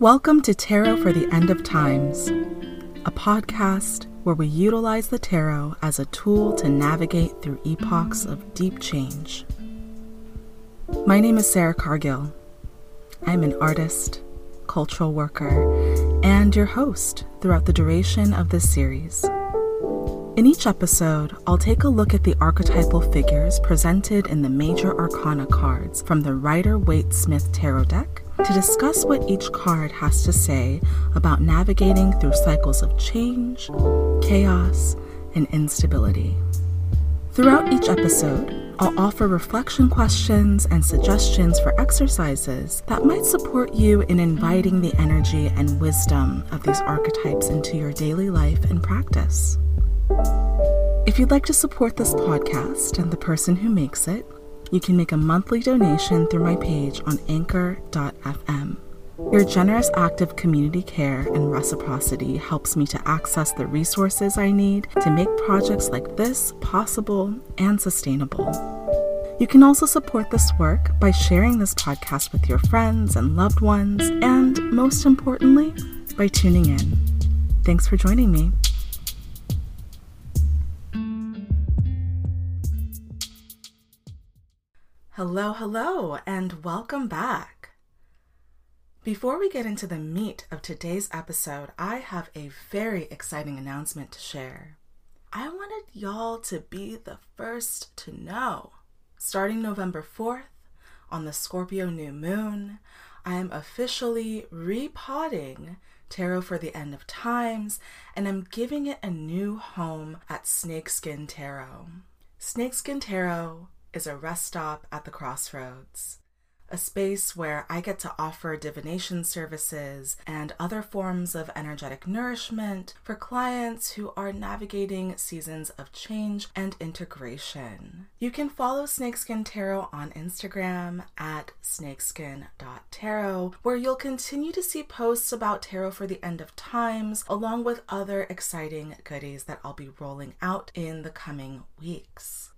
Welcome to Tarot for the End of Times, a podcast where we utilize the tarot as a tool to navigate through epochs of deep change. My name is Sarah Cargill. I'm an artist, cultural worker, and your host throughout the duration of this series. In each episode, I'll take a look at the archetypal figures presented in the major arcana cards from the Rider Waite Smith Tarot deck to discuss what each card has to say about navigating through cycles of change, chaos, and instability. Throughout each episode, I'll offer reflection questions and suggestions for exercises that might support you in inviting the energy and wisdom of these archetypes into your daily life and practice. If you'd like to support this podcast and the person who makes it, you can make a monthly donation through my page on anchor.fm. Your generous act of community care and reciprocity helps me to access the resources I need to make projects like this possible and sustainable. You can also support this work by sharing this podcast with your friends and loved ones, and most importantly, by tuning in. Thanks for joining me. Hello, hello, and welcome back. Before we get into the meat of today's episode, I have a very exciting announcement to share. I wanted y'all to be the first to know. Starting November 4th, on the Scorpio new moon, I am officially repotting Tarot for the End of Times, and I'm giving it a new home at Snakeskin Tarot. Snakeskin Tarot is a rest stop at the crossroads, a space where I get to offer divination services and other forms of energetic nourishment for clients who are navigating seasons of change and integration. You can follow Snakeskin Tarot on Instagram at snakeskin.tarot, where you'll continue to see posts about tarot for the end of times, along with other exciting goodies that I'll be rolling out in the coming weeks.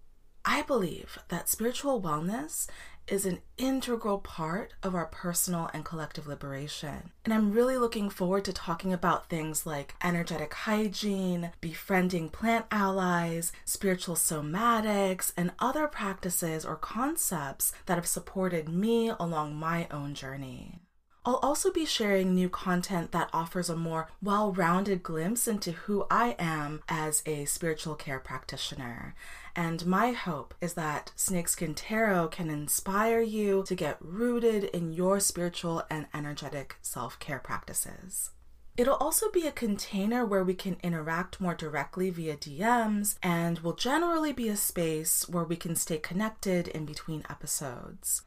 I believe that spiritual wellness is an integral part of our personal and collective liberation. And I'm really looking forward to talking about things like energetic hygiene, befriending plant allies, spiritual somatics, and other practices or concepts that have supported me along my own journey. I'll also be sharing new content that offers a more well rounded glimpse into who I am as a spiritual care practitioner. And my hope is that Snakeskin Tarot can inspire you to get rooted in your spiritual and energetic self care practices. It'll also be a container where we can interact more directly via DMs and will generally be a space where we can stay connected in between episodes.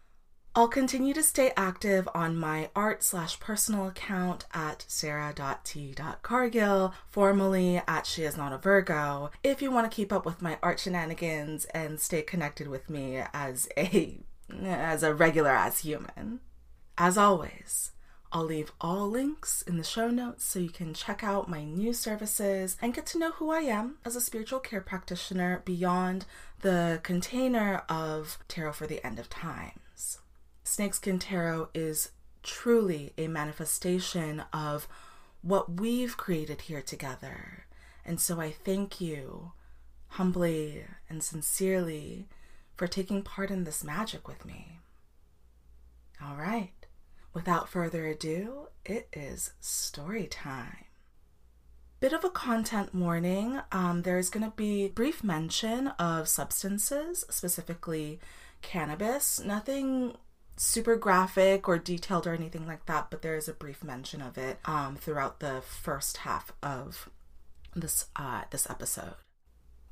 I'll continue to stay active on my art slash personal account at sarah.t.cargill, formerly at She Is Not a Virgo, if you want to keep up with my art shenanigans and stay connected with me as a as a regular as human. As always, I'll leave all links in the show notes so you can check out my new services and get to know who I am as a spiritual care practitioner beyond the container of Tarot for the End of Time. Snakeskin Tarot is truly a manifestation of what we've created here together. And so I thank you humbly and sincerely for taking part in this magic with me. All right, without further ado, it is story time. Bit of a content warning. Um, there's going to be brief mention of substances, specifically cannabis. Nothing super graphic or detailed or anything like that, but there is a brief mention of it um, throughout the first half of this uh, this episode.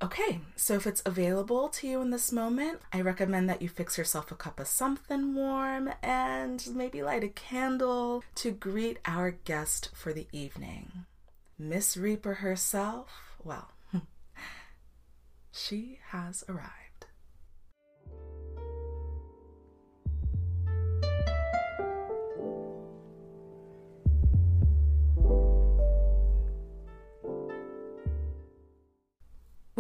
Okay, so if it's available to you in this moment, I recommend that you fix yourself a cup of something warm and maybe light a candle to greet our guest for the evening. Miss Reaper herself, well, she has arrived.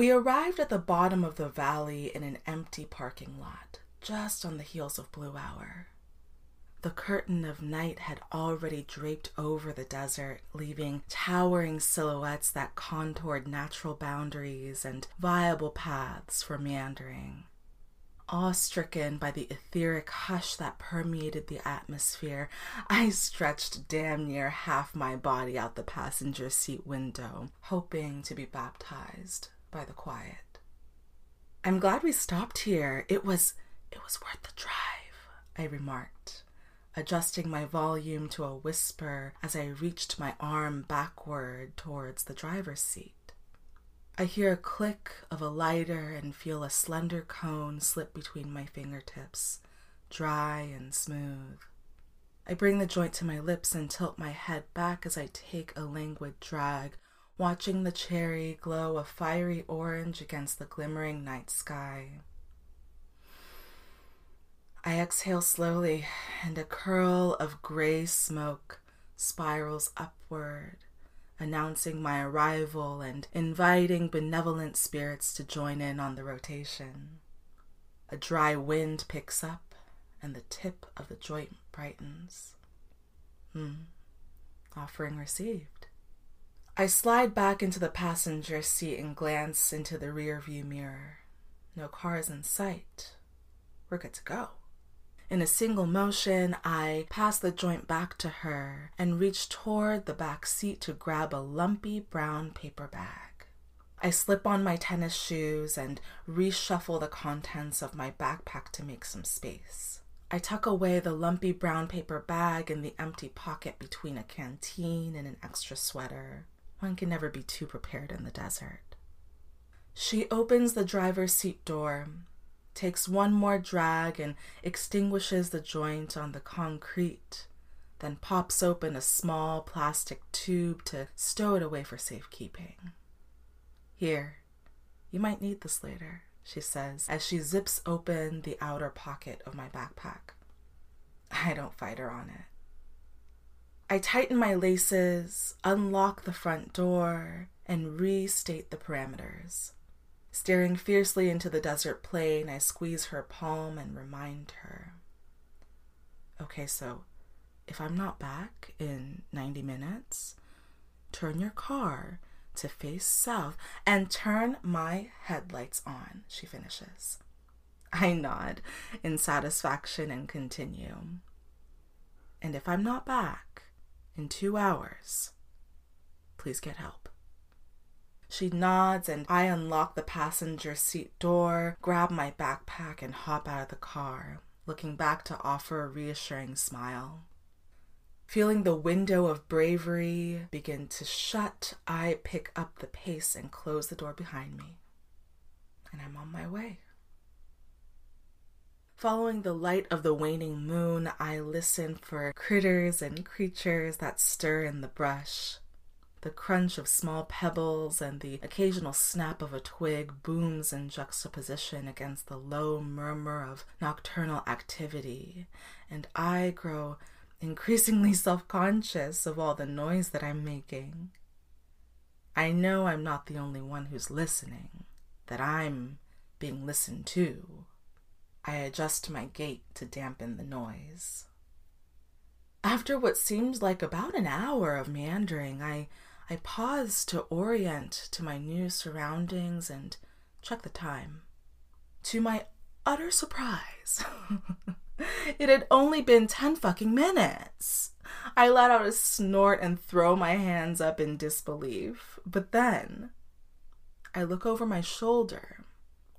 We arrived at the bottom of the valley in an empty parking lot, just on the heels of Blue Hour. The curtain of night had already draped over the desert, leaving towering silhouettes that contoured natural boundaries and viable paths for meandering. Awe-stricken by the etheric hush that permeated the atmosphere, I stretched damn near half my body out the passenger seat window, hoping to be baptized by the quiet. I'm glad we stopped here. It was it was worth the drive, I remarked adjusting my volume to a whisper as I reached my arm backward towards the driver's seat. I hear a click of a lighter and feel a slender cone slip between my fingertips, dry and smooth. I bring the joint to my lips and tilt my head back as I take a languid drag, watching the cherry glow a fiery orange against the glimmering night sky. I exhale slowly, and a curl of gray smoke spirals upward, announcing my arrival and inviting benevolent spirits to join in on the rotation. A dry wind picks up, and the tip of the joint brightens. Hmm. Offering received. I slide back into the passenger seat and glance into the rearview mirror. No cars in sight. We're good to go. In a single motion, I pass the joint back to her and reach toward the back seat to grab a lumpy brown paper bag. I slip on my tennis shoes and reshuffle the contents of my backpack to make some space. I tuck away the lumpy brown paper bag in the empty pocket between a canteen and an extra sweater. One can never be too prepared in the desert. She opens the driver's seat door takes one more drag and extinguishes the joint on the concrete, then pops open a small plastic tube to stow it away for safekeeping. Here, you might need this later, she says as she zips open the outer pocket of my backpack. I don't fight her on it. I tighten my laces, unlock the front door, and restate the parameters. Staring fiercely into the desert plain, I squeeze her palm and remind her. Okay, so if I'm not back in 90 minutes, turn your car to face south and turn my headlights on, she finishes. I nod in satisfaction and continue. And if I'm not back in two hours, please get help. She nods and I unlock the passenger seat door, grab my backpack, and hop out of the car, looking back to offer a reassuring smile. Feeling the window of bravery begin to shut, I pick up the pace and close the door behind me. And I'm on my way. Following the light of the waning moon, I listen for critters and creatures that stir in the brush. The crunch of small pebbles and the occasional snap of a twig booms in juxtaposition against the low murmur of nocturnal activity, and I grow increasingly self conscious of all the noise that I'm making. I know I'm not the only one who's listening, that I'm being listened to. I adjust my gait to dampen the noise. After what seems like about an hour of meandering, I I paused to orient to my new surroundings and check the time. To my utter surprise, it had only been 10 fucking minutes. I let out a snort and throw my hands up in disbelief. But then I look over my shoulder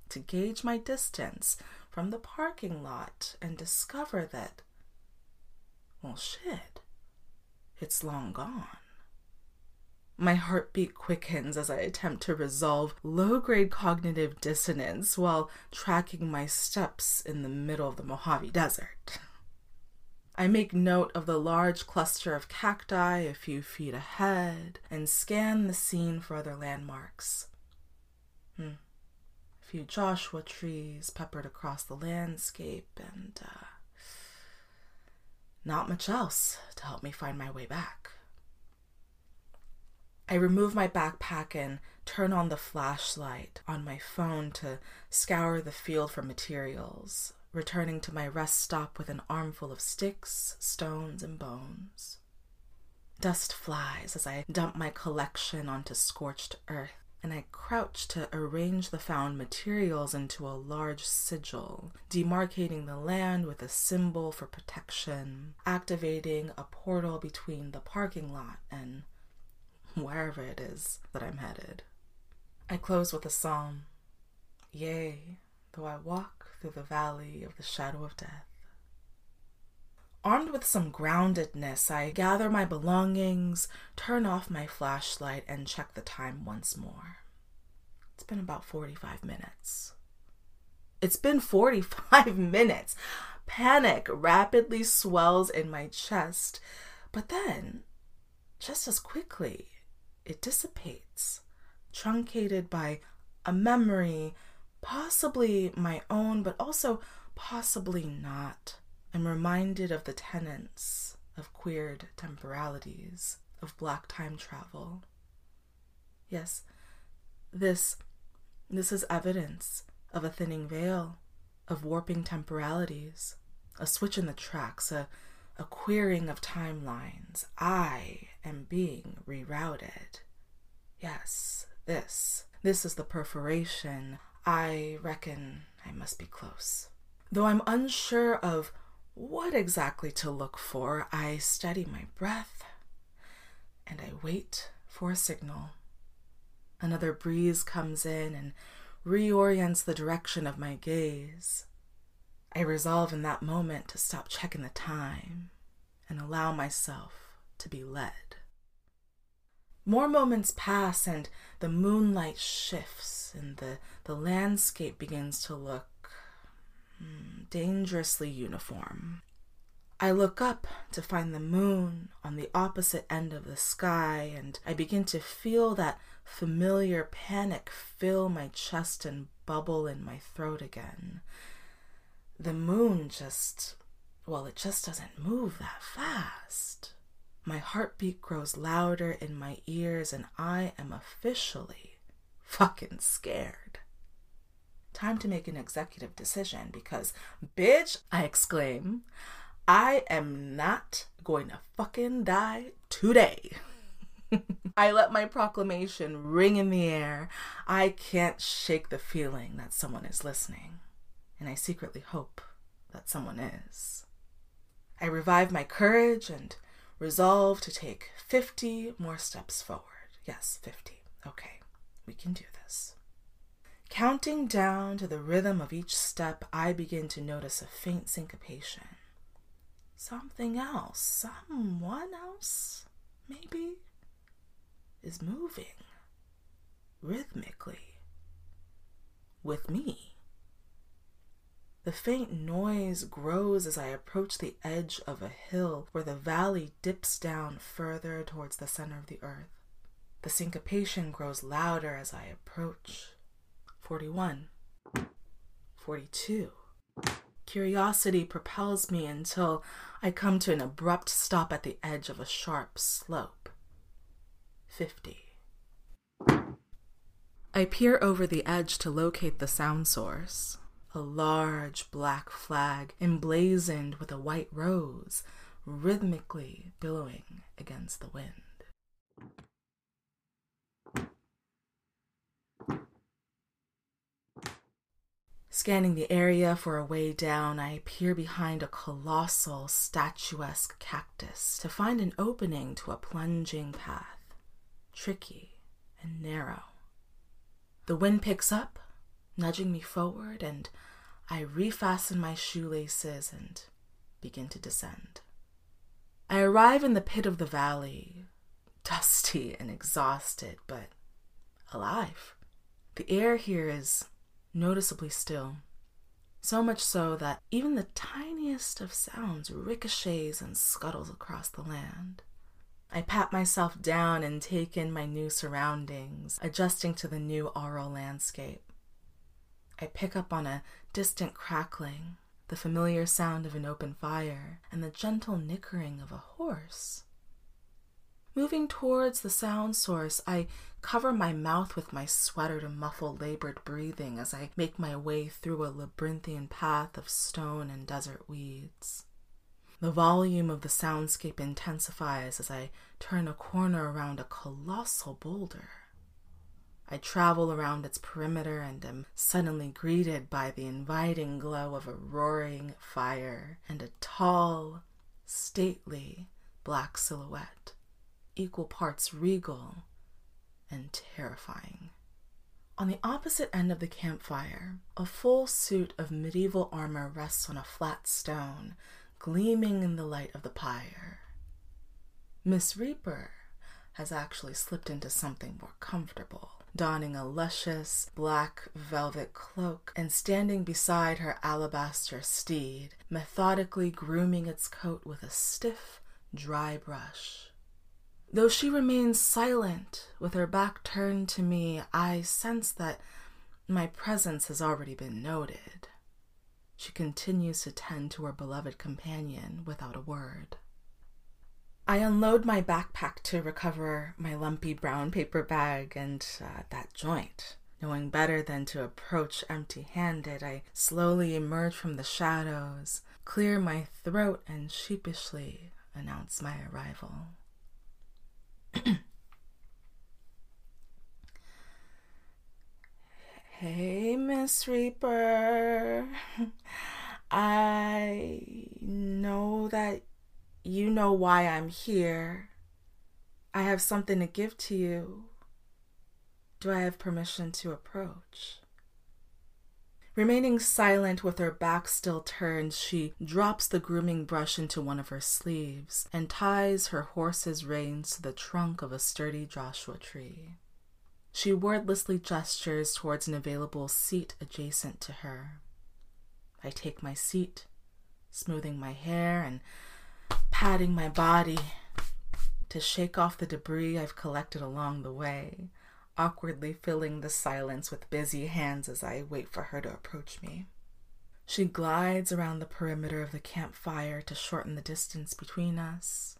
to gauge my distance from the parking lot and discover that, well, shit, it's long gone. My heartbeat quickens as I attempt to resolve low grade cognitive dissonance while tracking my steps in the middle of the Mojave Desert. I make note of the large cluster of cacti a few feet ahead and scan the scene for other landmarks. Hmm. Few Joshua trees peppered across the landscape, and uh, not much else to help me find my way back. I remove my backpack and turn on the flashlight on my phone to scour the field for materials, returning to my rest stop with an armful of sticks, stones, and bones. Dust flies as I dump my collection onto scorched earth, and I crouch to arrange the found materials into a large sigil, demarcating the land with a symbol for protection, activating a portal between the parking lot and wherever it is that I'm headed. I close with a psalm Yea, though I walk through the valley of the shadow of death. Armed with some groundedness, I gather my belongings, turn off my flashlight, and check the time once more. It's been about 45 minutes. It's been 45 minutes. Panic rapidly swells in my chest, but then, just as quickly, it dissipates, truncated by a memory, possibly my own, but also possibly not. I'm reminded of the tenets of queered temporalities, of black time travel. Yes, this this is evidence of a thinning veil, of warping temporalities, a switch in the tracks, a, a queering of timelines. I am being rerouted. Yes, this. This is the perforation. I reckon I must be close. Though I'm unsure of what exactly to look for, I steady my breath and I wait for a signal. Another breeze comes in and reorients the direction of my gaze. I resolve in that moment to stop checking the time and allow myself to be led. More moments pass and the moonlight shifts and the, the landscape begins to look Hmm, dangerously uniform. I look up to find the moon on the opposite end of the sky, and I begin to feel that familiar panic fill my chest and bubble in my throat again. The moon just, well, it just doesn't move that fast. My heartbeat grows louder in my ears, and I am officially fucking scared. Time to make an executive decision because, bitch, I exclaim, I am not going to fucking die today. I let my proclamation ring in the air. I can't shake the feeling that someone is listening, and I secretly hope that someone is. I revive my courage and resolve to take 50 more steps forward. Yes, 50. Okay, we can do. Counting down to the rhythm of each step, I begin to notice a faint syncopation. Something else, someone else, maybe, is moving rhythmically with me. The faint noise grows as I approach the edge of a hill where the valley dips down further towards the center of the earth. The syncopation grows louder as I approach. 41, 42. Curiosity propels me until I come to an abrupt stop at the edge of a sharp slope. 50. I peer over the edge to locate the sound source. A large black flag emblazoned with a white rose, rhythmically billowing against the wind. Scanning the area for a way down, I peer behind a colossal, statuesque cactus to find an opening to a plunging path, tricky and narrow. The wind picks up, nudging me forward, and I refasten my shoelaces and begin to descend. I arrive in the pit of the valley, dusty and exhausted, but alive. The air here is noticeably still. So much so that even the tiniest of sounds ricochets and scuttles across the land. I pat myself down and take in my new surroundings, adjusting to the new aural landscape. I pick up on a distant crackling, the familiar sound of an open fire, and the gentle nickering of a horse. Moving towards the sound source, I cover my mouth with my sweater to muffle labored breathing as I make my way through a labyrinthian path of stone and desert weeds. The volume of the soundscape intensifies as I turn a corner around a colossal boulder. I travel around its perimeter and am suddenly greeted by the inviting glow of a roaring fire and a tall, stately black silhouette, equal parts regal and terrifying. On the opposite end of the campfire, a full suit of medieval armor rests on a flat stone gleaming in the light of the pyre. Miss Reaper has actually slipped into something more comfortable, donning a luscious black velvet cloak and standing beside her alabaster steed, methodically grooming its coat with a stiff, dry brush. Though she remains silent, with her back turned to me, I sense that my presence has already been noted. She continues to tend to her beloved companion without a word. I unload my backpack to recover my lumpy brown paper bag and uh, that joint. Knowing better than to approach empty handed, I slowly emerge from the shadows, clear my throat, and sheepishly announce my arrival. Hey, Miss Reaper. I know that you know why I'm here. I have something to give to you. Do I have permission to approach? Remaining silent with her back still turned, she drops the grooming brush into one of her sleeves and ties her horse's reins to the trunk of a sturdy Joshua tree. She wordlessly gestures towards an available seat adjacent to her. I take my seat, smoothing my hair and patting my body to shake off the debris I've collected along the way, awkwardly filling the silence with busy hands as I wait for her to approach me. She glides around the perimeter of the campfire to shorten the distance between us.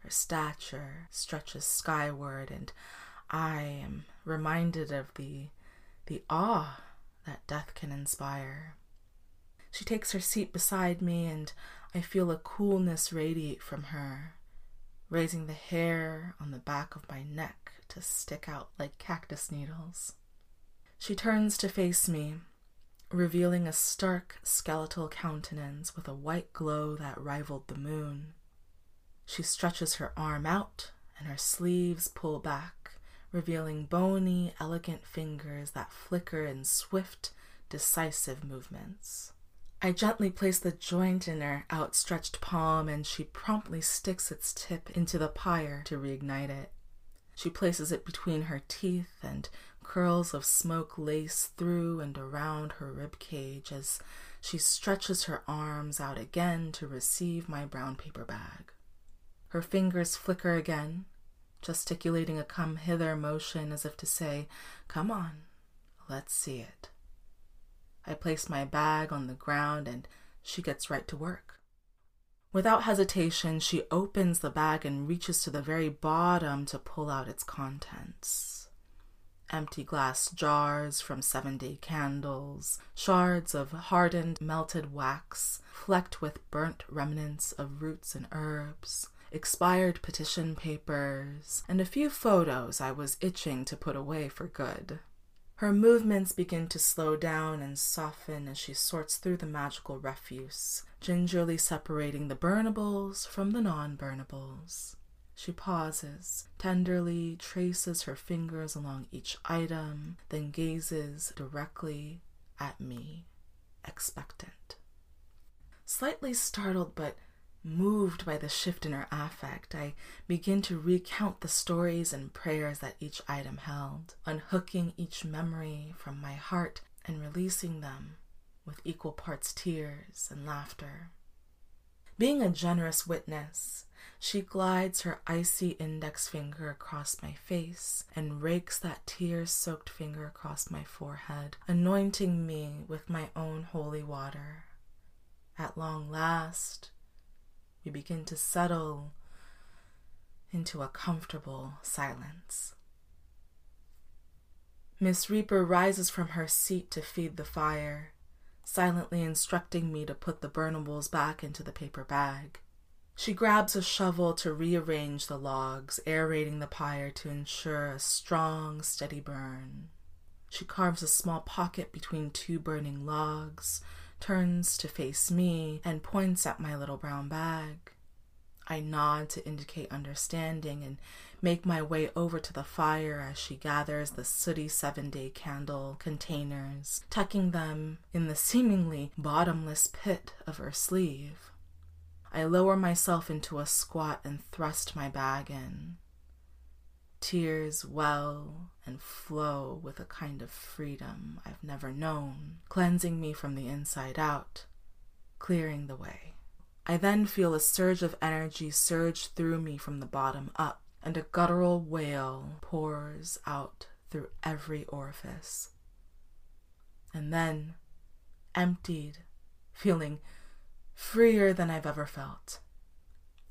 Her stature stretches skyward, and I am reminded of the the awe that death can inspire. She takes her seat beside me and I feel a coolness radiate from her, raising the hair on the back of my neck to stick out like cactus needles. She turns to face me, revealing a stark skeletal countenance with a white glow that rivaled the moon. She stretches her arm out and her sleeves pull back revealing bony, elegant fingers that flicker in swift, decisive movements. I gently place the joint in her outstretched palm, and she promptly sticks its tip into the pyre to reignite it. She places it between her teeth, and curls of smoke lace through and around her rib cage as she stretches her arms out again to receive my brown paper bag. Her fingers flicker again, gesticulating a come hither motion as if to say, Come on, let's see it. I place my bag on the ground and she gets right to work. Without hesitation, she opens the bag and reaches to the very bottom to pull out its contents. Empty glass jars from seven day candles, shards of hardened melted wax, flecked with burnt remnants of roots and herbs, expired petition papers, and a few photos I was itching to put away for good. Her movements begin to slow down and soften as she sorts through the magical refuse, gingerly separating the burnables from the non burnables. She pauses, tenderly traces her fingers along each item, then gazes directly at me, expectant. Slightly startled but Moved by the shift in her affect, I begin to recount the stories and prayers that each item held, unhooking each memory from my heart and releasing them with equal parts tears and laughter. Being a generous witness, she glides her icy index finger across my face and rakes that tear soaked finger across my forehead, anointing me with my own holy water. At long last, we begin to settle into a comfortable silence. Miss Reaper rises from her seat to feed the fire, silently instructing me to put the burnables back into the paper bag. She grabs a shovel to rearrange the logs, aerating the pyre to ensure a strong, steady burn. She carves a small pocket between two burning logs, turns to face me, and points at my little brown bag. I nod to indicate understanding and make my way over to the fire as she gathers the sooty seven day candle containers, tucking them in the seemingly bottomless pit of her sleeve. I lower myself into a squat and thrust my bag in. Tears well and flow with a kind of freedom I've never known, cleansing me from the inside out, clearing the way. I then feel a surge of energy surge through me from the bottom up, and a guttural wail pours out through every orifice. And then, emptied, feeling freer than I've ever felt,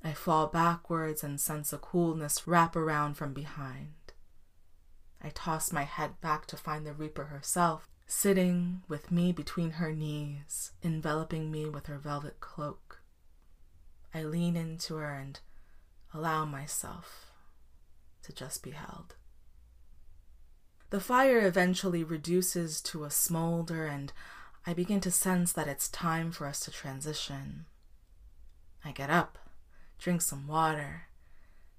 I fall backwards and sense a coolness wrap around from behind. I toss my head back to find the Reaper herself, sitting with me between her knees, enveloping me with her velvet cloak. I lean into her and allow myself to just be held. The fire eventually reduces to a smolder, and I begin to sense that it's time for us to transition. I get up, drink some water,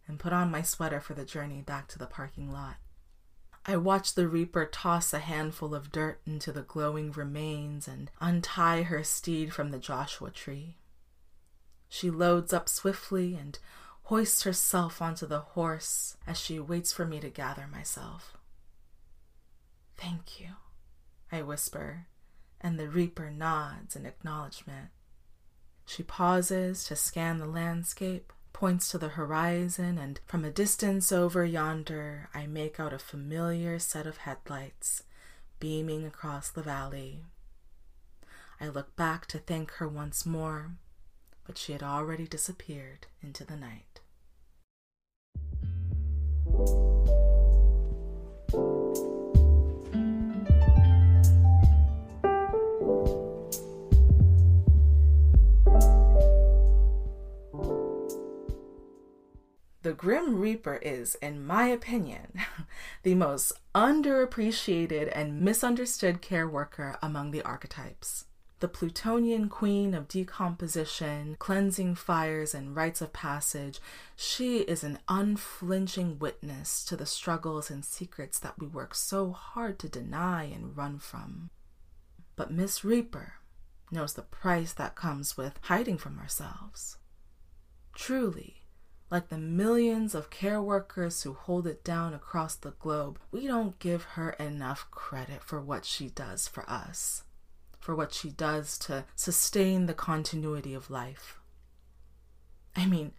and put on my sweater for the journey back to the parking lot. I watch the reaper toss a handful of dirt into the glowing remains and untie her steed from the Joshua tree. She loads up swiftly and hoists herself onto the horse as she waits for me to gather myself. Thank you, I whisper, and the reaper nods in acknowledgement. She pauses to scan the landscape, points to the horizon, and from a distance over yonder, I make out a familiar set of headlights beaming across the valley. I look back to thank her once more but she had already disappeared into the night. The Grim Reaper is, in my opinion, the most underappreciated and misunderstood care worker among the archetypes the Plutonian queen of decomposition, cleansing fires, and rites of passage, she is an unflinching witness to the struggles and secrets that we work so hard to deny and run from. But Miss Reaper knows the price that comes with hiding from ourselves. Truly, like the millions of care workers who hold it down across the globe, we don't give her enough credit for what she does for us for what she does to sustain the continuity of life. I mean,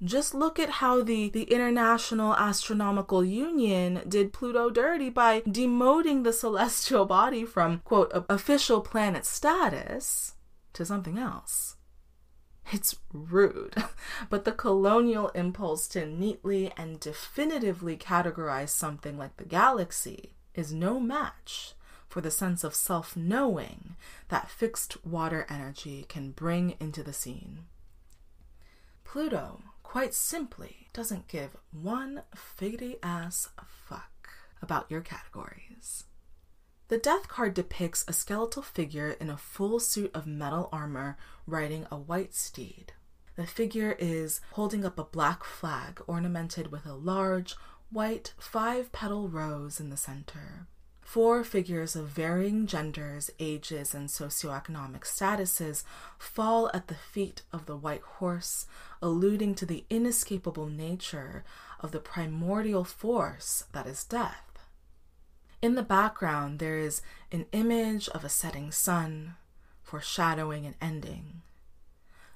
just look at how the, the International Astronomical Union did Pluto dirty by demoting the celestial body from, quote, official planet status to something else. It's rude, but the colonial impulse to neatly and definitively categorize something like the galaxy is no match for the sense of self knowing that fixed water energy can bring into the scene. Pluto, quite simply, doesn't give one figgity ass fuck about your categories. The death card depicts a skeletal figure in a full suit of metal armor riding a white steed. The figure is holding up a black flag ornamented with a large, white, five petal rose in the center. Four figures of varying genders, ages, and socioeconomic statuses fall at the feet of the white horse, alluding to the inescapable nature of the primordial force that is death. In the background, there is an image of a setting sun, foreshadowing an ending.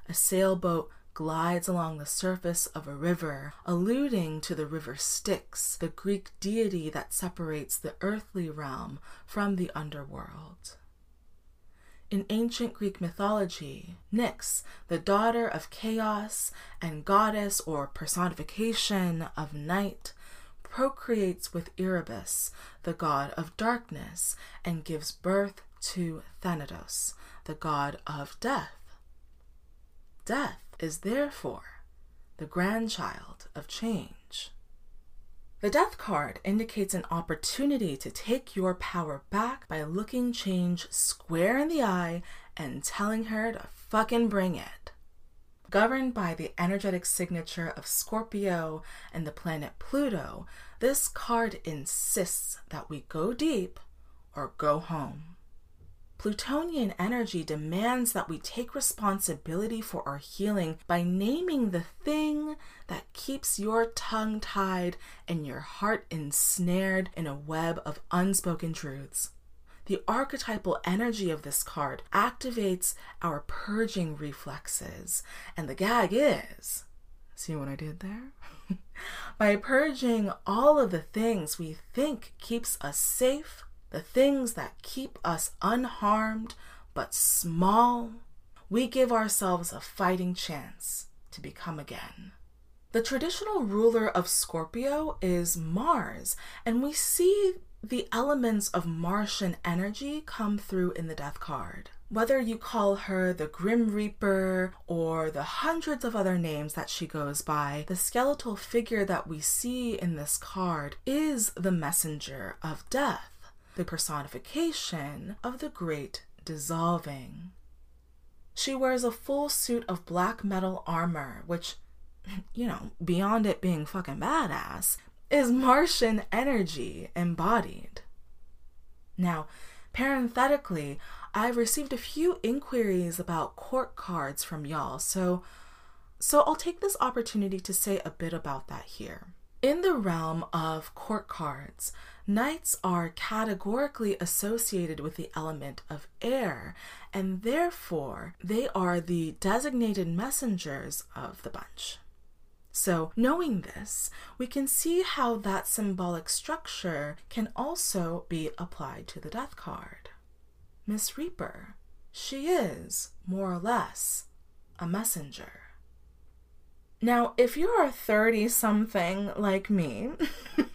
A sailboat glides along the surface of a river, alluding to the river Styx, the Greek deity that separates the earthly realm from the underworld. In ancient Greek mythology, Nyx, the daughter of chaos and goddess or personification of night, procreates with Erebus, the god of darkness, and gives birth to Thanatos, the god of death. Death is therefore the grandchild of change. The death card indicates an opportunity to take your power back by looking change square in the eye and telling her to fucking bring it. Governed by the energetic signature of Scorpio and the planet Pluto, this card insists that we go deep or go home. Plutonian energy demands that we take responsibility for our healing by naming the thing that keeps your tongue tied and your heart ensnared in a web of unspoken truths. The archetypal energy of this card activates our purging reflexes, and the gag is see what I did there? by purging all of the things we think keeps us safe the things that keep us unharmed but small, we give ourselves a fighting chance to become again. The traditional ruler of Scorpio is Mars, and we see the elements of Martian energy come through in the death card. Whether you call her the Grim Reaper or the hundreds of other names that she goes by, the skeletal figure that we see in this card is the messenger of death the personification of the great dissolving. She wears a full suit of black metal armor, which, you know, beyond it being fucking badass, is Martian energy embodied. Now, parenthetically, I've received a few inquiries about court cards from y'all, so so I'll take this opportunity to say a bit about that here. In the realm of court cards, Knights are categorically associated with the element of air, and therefore they are the designated messengers of the bunch. So, knowing this, we can see how that symbolic structure can also be applied to the death card. Miss Reaper, she is, more or less, a messenger. Now, if you're a 30 something like me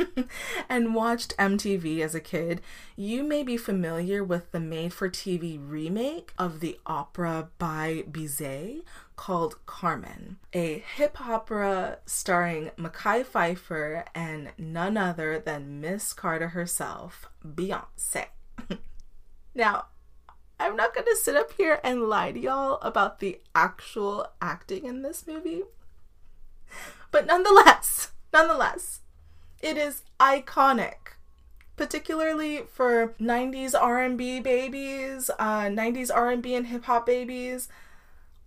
and watched MTV as a kid, you may be familiar with the made for TV remake of the opera by Bizet called Carmen, a hip hopera starring Mekhi Phifer and none other than Miss Carter herself, Beyonce. now, I'm not going to sit up here and lie to y'all about the actual acting in this movie but nonetheless, nonetheless, it is iconic particularly for 90s R&B babies, uh, 90s R&B and hip hop babies,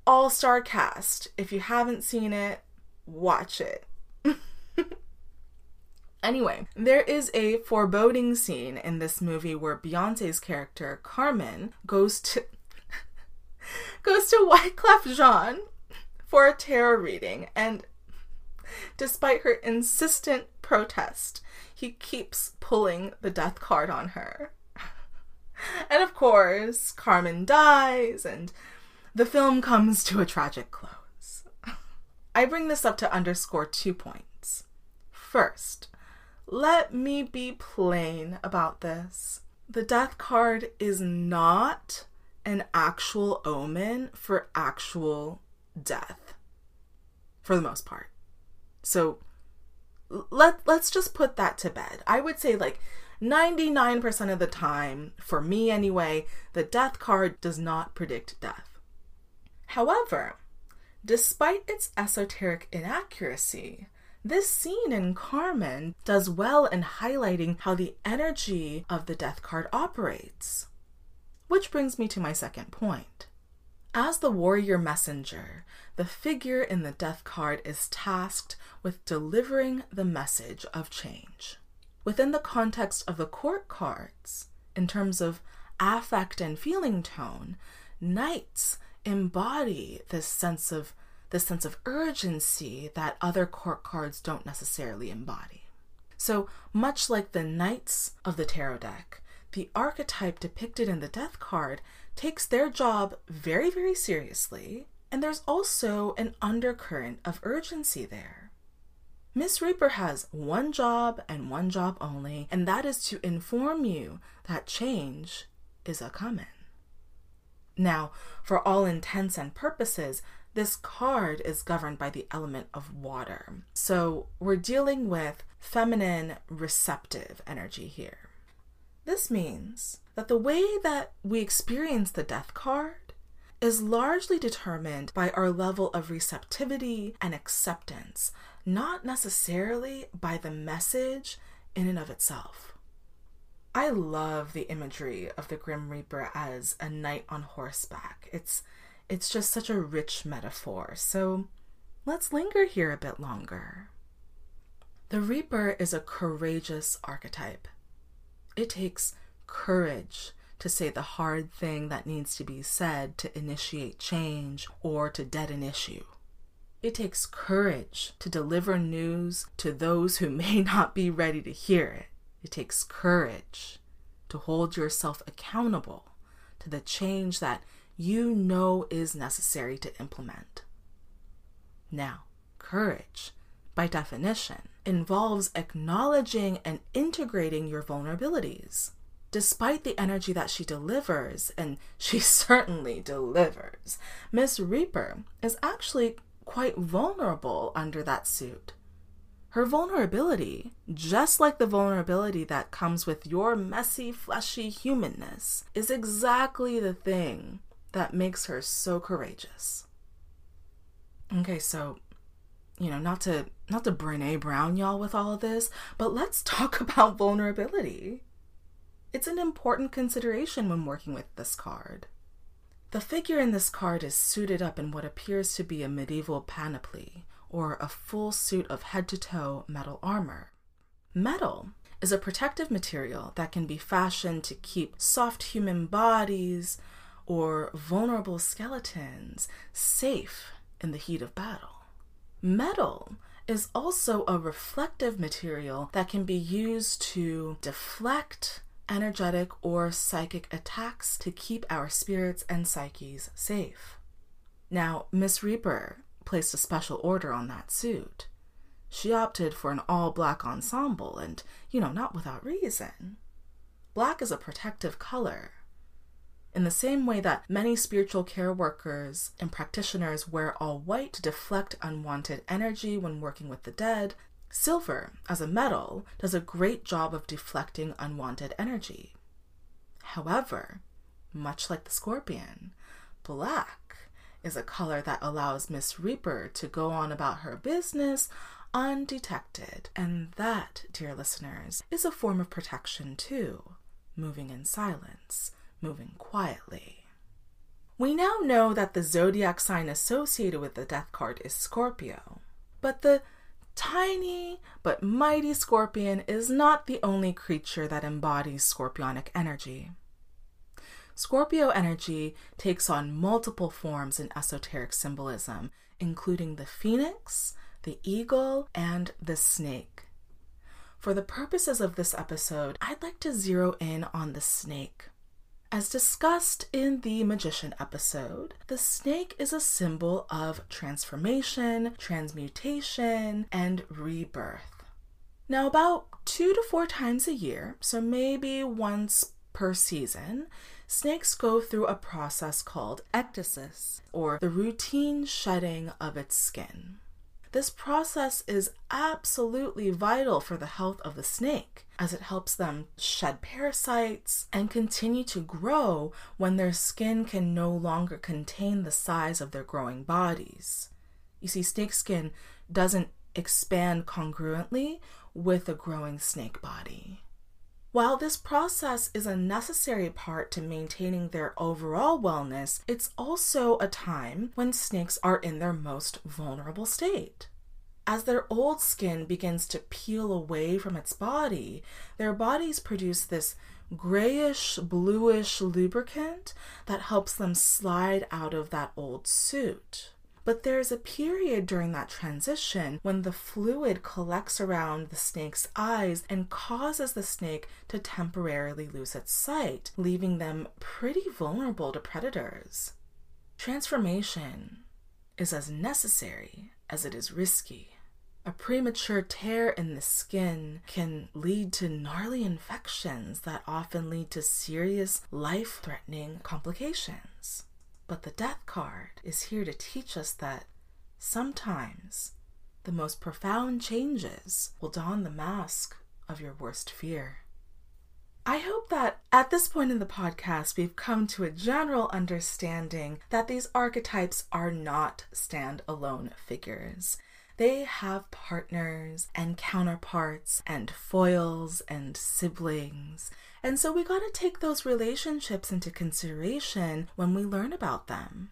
all-star cast. If you haven't seen it, watch it. anyway, there is a foreboding scene in this movie where Beyonce's character Carmen goes to goes to Wyclef Jean for a tarot reading and Despite her insistent protest, he keeps pulling the death card on her. and of course, Carmen dies, and the film comes to a tragic close. I bring this up to underscore two points. First, let me be plain about this. The death card is not an actual omen for actual death, for the most part. So let let's just put that to bed. I would say like 99% of the time, for me anyway, the death card does not predict death. However, despite its esoteric inaccuracy, this scene in Carmen does well in highlighting how the energy of the death card operates. Which brings me to my second point. As the warrior messenger, the figure in the death card is tasked with delivering the message of change. Within the context of the court cards, in terms of affect and feeling tone, knights embody this sense of this sense of urgency that other court cards don't necessarily embody. So, much like the knights of the tarot deck, the archetype depicted in the death card takes their job very, very seriously, and there's also an undercurrent of urgency there. Miss Reaper has one job and one job only, and that is to inform you that change is a coming. Now, for all intents and purposes, this card is governed by the element of water. So we're dealing with feminine receptive energy here. This means that the way that we experience the death card is largely determined by our level of receptivity and acceptance, not necessarily by the message in and of itself. I love the imagery of the Grim Reaper as a knight on horseback. It's it's just such a rich metaphor. So let's linger here a bit longer. The Reaper is a courageous archetype. It takes courage to say the hard thing that needs to be said to initiate change or to dead an issue. It takes courage to deliver news to those who may not be ready to hear it. It takes courage to hold yourself accountable to the change that you know is necessary to implement. Now, courage, by definition, involves acknowledging and integrating your vulnerabilities. Despite the energy that she delivers, and she certainly delivers, Miss Reaper is actually quite vulnerable under that suit. Her vulnerability, just like the vulnerability that comes with your messy, fleshy humanness, is exactly the thing that makes her so courageous. Okay, so you know, not to not to Brene Brown y'all with all of this, but let's talk about vulnerability. It's an important consideration when working with this card. The figure in this card is suited up in what appears to be a medieval panoply, or a full suit of head to toe metal armor. Metal is a protective material that can be fashioned to keep soft human bodies or vulnerable skeletons safe in the heat of battle. Metal is also a reflective material that can be used to deflect energetic or psychic attacks to keep our spirits and psyches safe. Now, Miss Reaper placed a special order on that suit. She opted for an all black ensemble, and, you know, not without reason. Black is a protective color, in the same way that many spiritual care workers and practitioners wear all white to deflect unwanted energy when working with the dead, silver, as a metal, does a great job of deflecting unwanted energy. However, much like the scorpion, black is a color that allows Miss Reaper to go on about her business undetected. And that, dear listeners, is a form of protection too, moving in silence moving quietly. We now know that the zodiac sign associated with the death card is Scorpio, but the tiny but mighty scorpion is not the only creature that embodies scorpionic energy. Scorpio energy takes on multiple forms in esoteric symbolism, including the phoenix, the eagle, and the snake. For the purposes of this episode, I'd like to zero in on the snake. As discussed in the Magician episode, the snake is a symbol of transformation, transmutation, and rebirth. Now, about two to four times a year, so maybe once per season, snakes go through a process called ecdysis, or the routine shedding of its skin. This process is absolutely vital for the health of the snake as it helps them shed parasites and continue to grow when their skin can no longer contain the size of their growing bodies. You see, snake skin doesn't expand congruently with a growing snake body. While this process is a necessary part to maintaining their overall wellness, it's also a time when snakes are in their most vulnerable state. As their old skin begins to peel away from its body, their bodies produce this grayish bluish lubricant that helps them slide out of that old suit. But there's a period during that transition when the fluid collects around the snake's eyes and causes the snake to temporarily lose its sight, leaving them pretty vulnerable to predators. Transformation is as necessary as it is risky. A premature tear in the skin can lead to gnarly infections that often lead to serious life threatening complications. But the death card is here to teach us that sometimes the most profound changes will don the mask of your worst fear. I hope that at this point in the podcast, we've come to a general understanding that these archetypes are not standalone figures. They have partners and counterparts and foils and siblings. And so we got to take those relationships into consideration when we learn about them.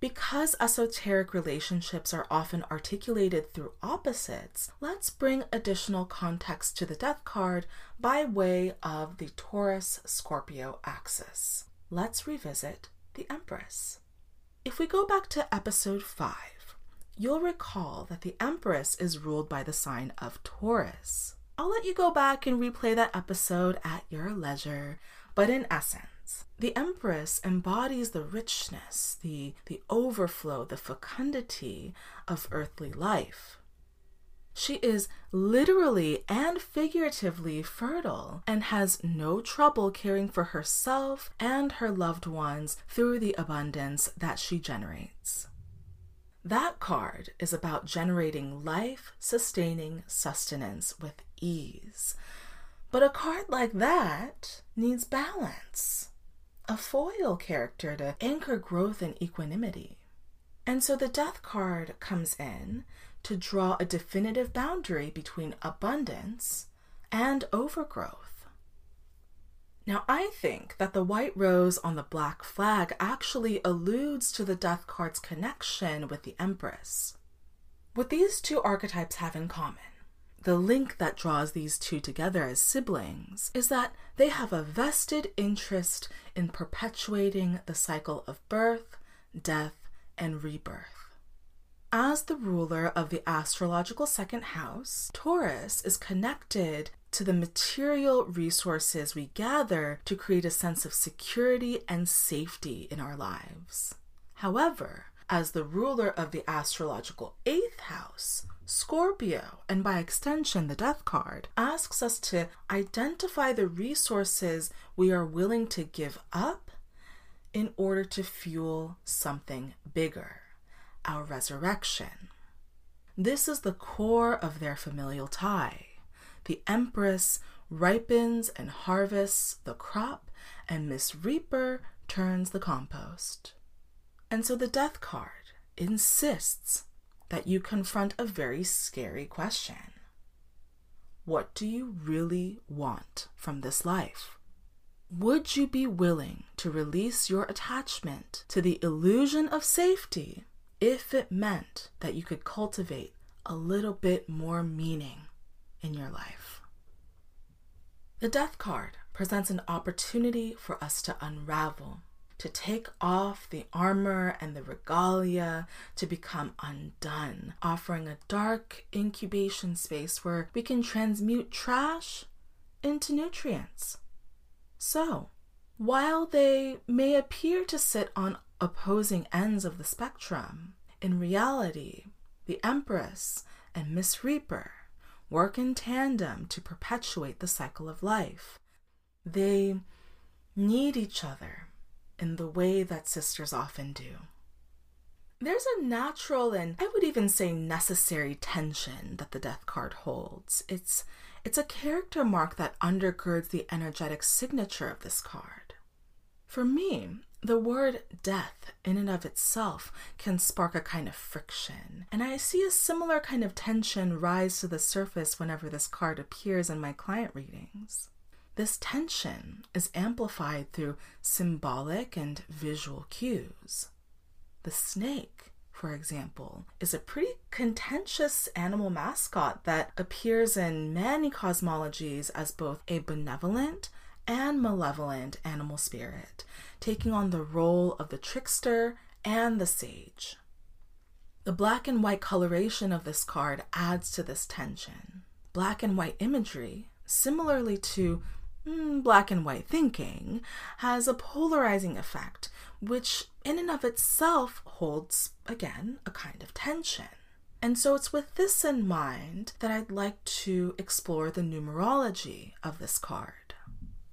Because esoteric relationships are often articulated through opposites, let's bring additional context to the death card by way of the Taurus Scorpio axis. Let's revisit the Empress. If we go back to episode 5, you'll recall that the Empress is ruled by the sign of Taurus. I'll let you go back and replay that episode at your leisure, but in essence, the Empress embodies the richness, the, the overflow, the fecundity of earthly life. She is literally and figuratively fertile and has no trouble caring for herself and her loved ones through the abundance that she generates. That card is about generating life sustaining sustenance with ease. But a card like that needs balance a foil character to anchor growth and equanimity. And so the death card comes in to draw a definitive boundary between abundance and overgrowth. Now, I think that the white rose on the black flag actually alludes to the death card's connection with the Empress. What these two archetypes have in common the link that draws these two together as siblings is that they have a vested interest in perpetuating the cycle of birth, death, and rebirth. As the ruler of the astrological second house, Taurus is connected to the material resources we gather to create a sense of security and safety in our lives. However, as the ruler of the astrological eighth house, Scorpio, and by extension, the death card, asks us to identify the resources we are willing to give up in order to fuel something bigger, our resurrection. This is the core of their familial tie. The Empress ripens and harvests the crop, and Miss Reaper turns the compost. And so the death card insists that you confront a very scary question What do you really want from this life? Would you be willing to release your attachment to the illusion of safety if it meant that you could cultivate a little bit more meaning in your life? The death card presents an opportunity for us to unravel to take off the armor and the regalia, to become undone, offering a dark incubation space where we can transmute trash into nutrients. So, while they may appear to sit on opposing ends of the spectrum, in reality, the Empress and Miss Reaper work in tandem to perpetuate the cycle of life. They need each other in the way that sisters often do. There's a natural and I would even say necessary tension that the death card holds. It's it's a character mark that undergirds the energetic signature of this card. For me, the word death in and of itself can spark a kind of friction, and I see a similar kind of tension rise to the surface whenever this card appears in my client readings. This tension is amplified through symbolic and visual cues. The snake, for example, is a pretty contentious animal mascot that appears in many cosmologies as both a benevolent and malevolent animal spirit, taking on the role of the trickster and the sage. The black and white coloration of this card adds to this tension. Black and white imagery, similarly to mm, black and white thinking, has a polarizing effect, which in and of itself holds, again, a kind of tension. And so it's with this in mind that I'd like to explore the numerology of this card.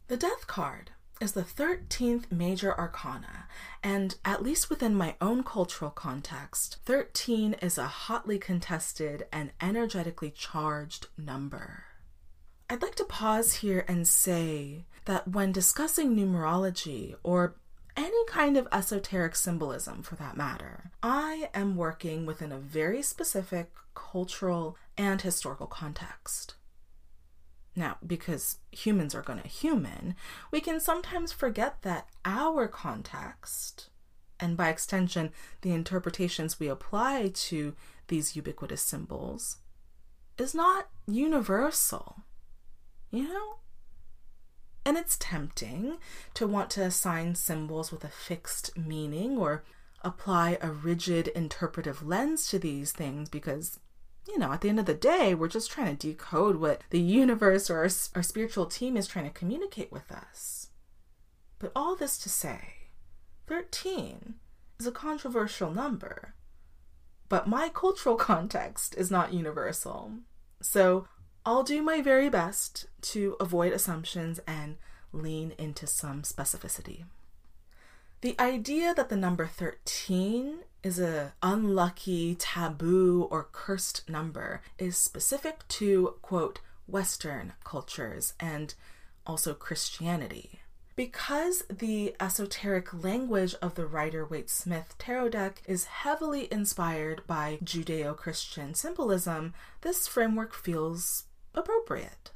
The Death card is the 13th major arcana, and at least within my own cultural context, 13 is a hotly contested and energetically charged number. I'd like to pause here and say that when discussing numerology, or any kind of esoteric symbolism for that matter, I am working within a very specific cultural and historical context. Now, because humans are going to human, we can sometimes forget that our context, and by extension, the interpretations we apply to these ubiquitous symbols, is not universal. You know? And it's tempting to want to assign symbols with a fixed meaning or apply a rigid interpretive lens to these things because you know, at the end of the day, we're just trying to decode what the universe or our, our spiritual team is trying to communicate with us. But all this to say, 13 is a controversial number. But my cultural context is not universal. So I'll do my very best to avoid assumptions and lean into some specificity. The idea that the number 13 is a unlucky, taboo, or cursed number is specific to, quote, Western cultures and also Christianity. Because the esoteric language of the Rider Waite Smith tarot deck is heavily inspired by Judeo Christian symbolism, this framework feels appropriate.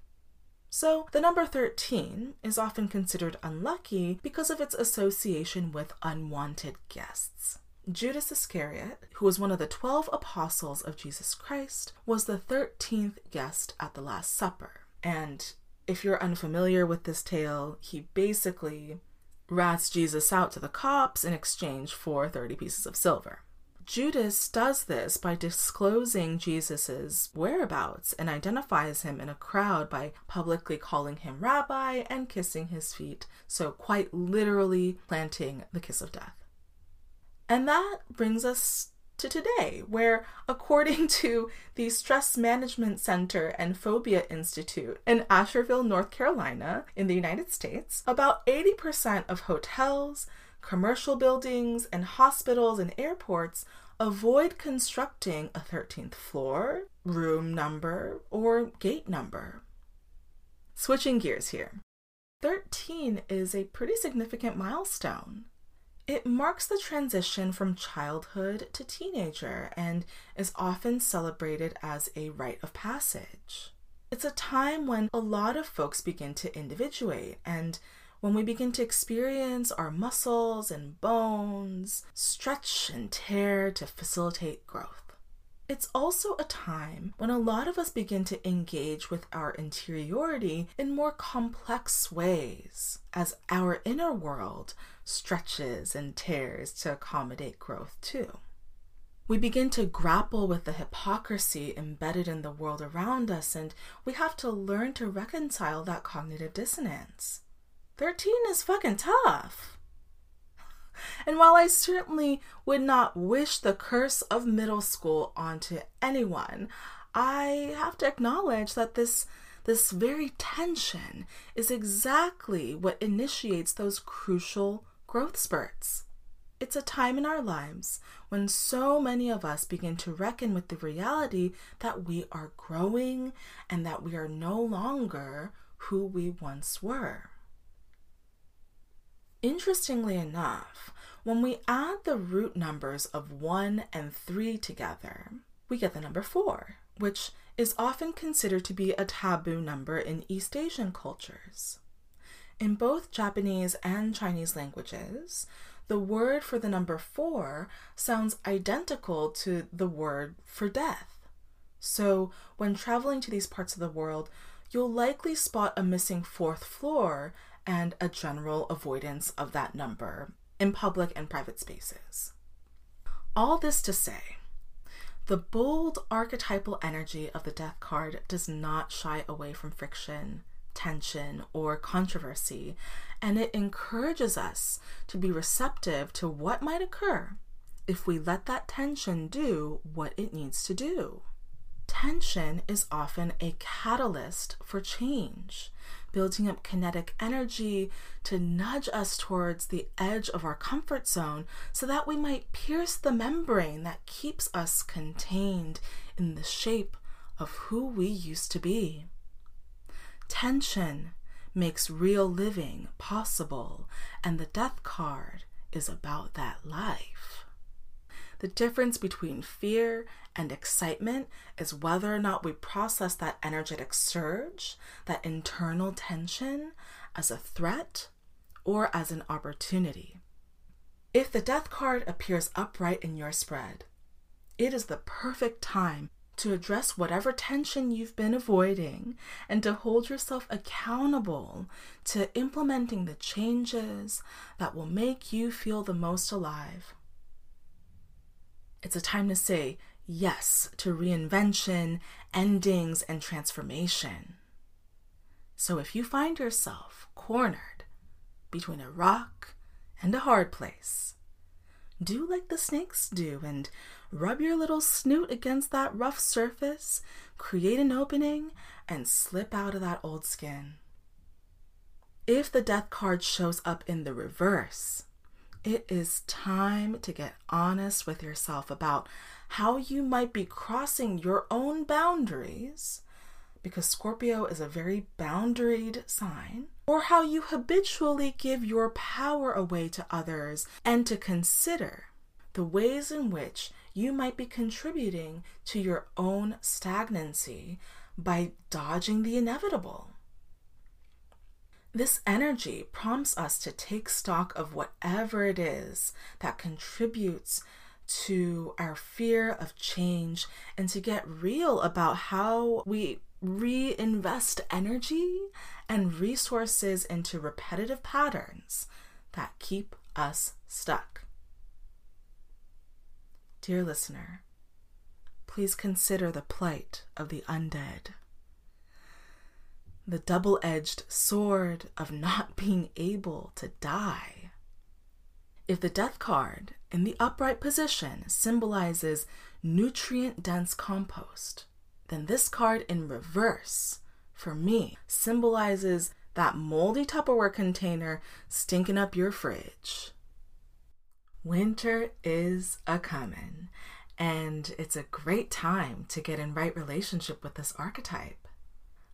So, the number 13 is often considered unlucky because of its association with unwanted guests. Judas Iscariot, who was one of the twelve apostles of Jesus Christ, was the 13th guest at the Last Supper. And if you're unfamiliar with this tale, he basically rats Jesus out to the cops in exchange for 30 pieces of silver. Judas does this by disclosing Jesus' whereabouts and identifies him in a crowd by publicly calling him rabbi and kissing his feet, so quite literally planting the kiss of death. And that brings us to today, where, according to the Stress Management Center and Phobia Institute in Asheville, North Carolina, in the United States, about 80% of hotels, commercial buildings, and hospitals and airports avoid constructing a 13th floor, room number, or gate number. Switching gears here. 13 is a pretty significant milestone. It marks the transition from childhood to teenager and is often celebrated as a rite of passage. It's a time when a lot of folks begin to individuate and when we begin to experience our muscles and bones stretch and tear to facilitate growth. It's also a time when a lot of us begin to engage with our interiority in more complex ways as our inner world stretches and tears to accommodate growth too. We begin to grapple with the hypocrisy embedded in the world around us, and we have to learn to reconcile that cognitive dissonance. 13 is fucking tough. And while I certainly would not wish the curse of middle school onto anyone, I have to acknowledge that this this very tension is exactly what initiates those crucial growth spurts. It's a time in our lives when so many of us begin to reckon with the reality that we are growing and that we are no longer who we once were. Interestingly enough, when we add the root numbers of 1 and 3 together, we get the number 4, which is often considered to be a taboo number in East Asian cultures. In both Japanese and Chinese languages, the word for the number four sounds identical to the word for death. So, when traveling to these parts of the world, you'll likely spot a missing fourth floor and a general avoidance of that number in public and private spaces. All this to say, The bold archetypal energy of the death card does not shy away from friction, tension, or controversy, and it encourages us to be receptive to what might occur if we let that tension do what it needs to do. Tension is often a catalyst for change, building up kinetic energy to nudge us towards the edge of our comfort zone so that we might pierce the membrane that keeps us contained in the shape of who we used to be. Tension makes real living possible, and the death card is about that life. The difference between fear and excitement is whether or not we process that energetic surge, that internal tension, as a threat or as an opportunity. If the death card appears upright in your spread, it is the perfect time to address whatever tension you've been avoiding and to hold yourself accountable to implementing the changes that will make you feel the most alive. It's a time to say yes to reinvention, endings, and transformation. So if you find yourself cornered between a rock and a hard place, do like the snakes do and rub your little snoot against that rough surface, create an opening, and slip out of that old skin. If the death card shows up in the reverse, it is time to get honest with yourself about how you might be crossing your own boundaries, because Scorpio is a very boundaried sign, or how you habitually give your power away to others, and to consider the ways in which you might be contributing to your own stagnancy by dodging the inevitable. This energy prompts us to take stock of whatever it is that contributes to our fear of change and to get real about how we reinvest energy and resources into repetitive patterns that keep us stuck. Dear listener, please consider the plight of the undead the double edged sword of not being able to die. If the death card in the upright position symbolizes nutrient dense compost, then this card in reverse, for me, symbolizes that moldy Tupperware container stinking up your fridge. Winter is a comin', and it's a great time to get in right relationship with this archetype.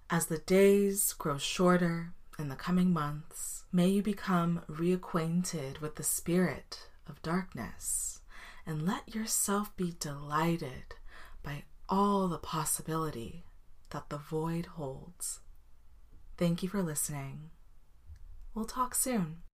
As the days grow shorter in the coming months, may you become reacquainted with the spirit of darkness and let yourself be delighted by all the possibility that the void holds. Thank you for listening. We'll talk soon.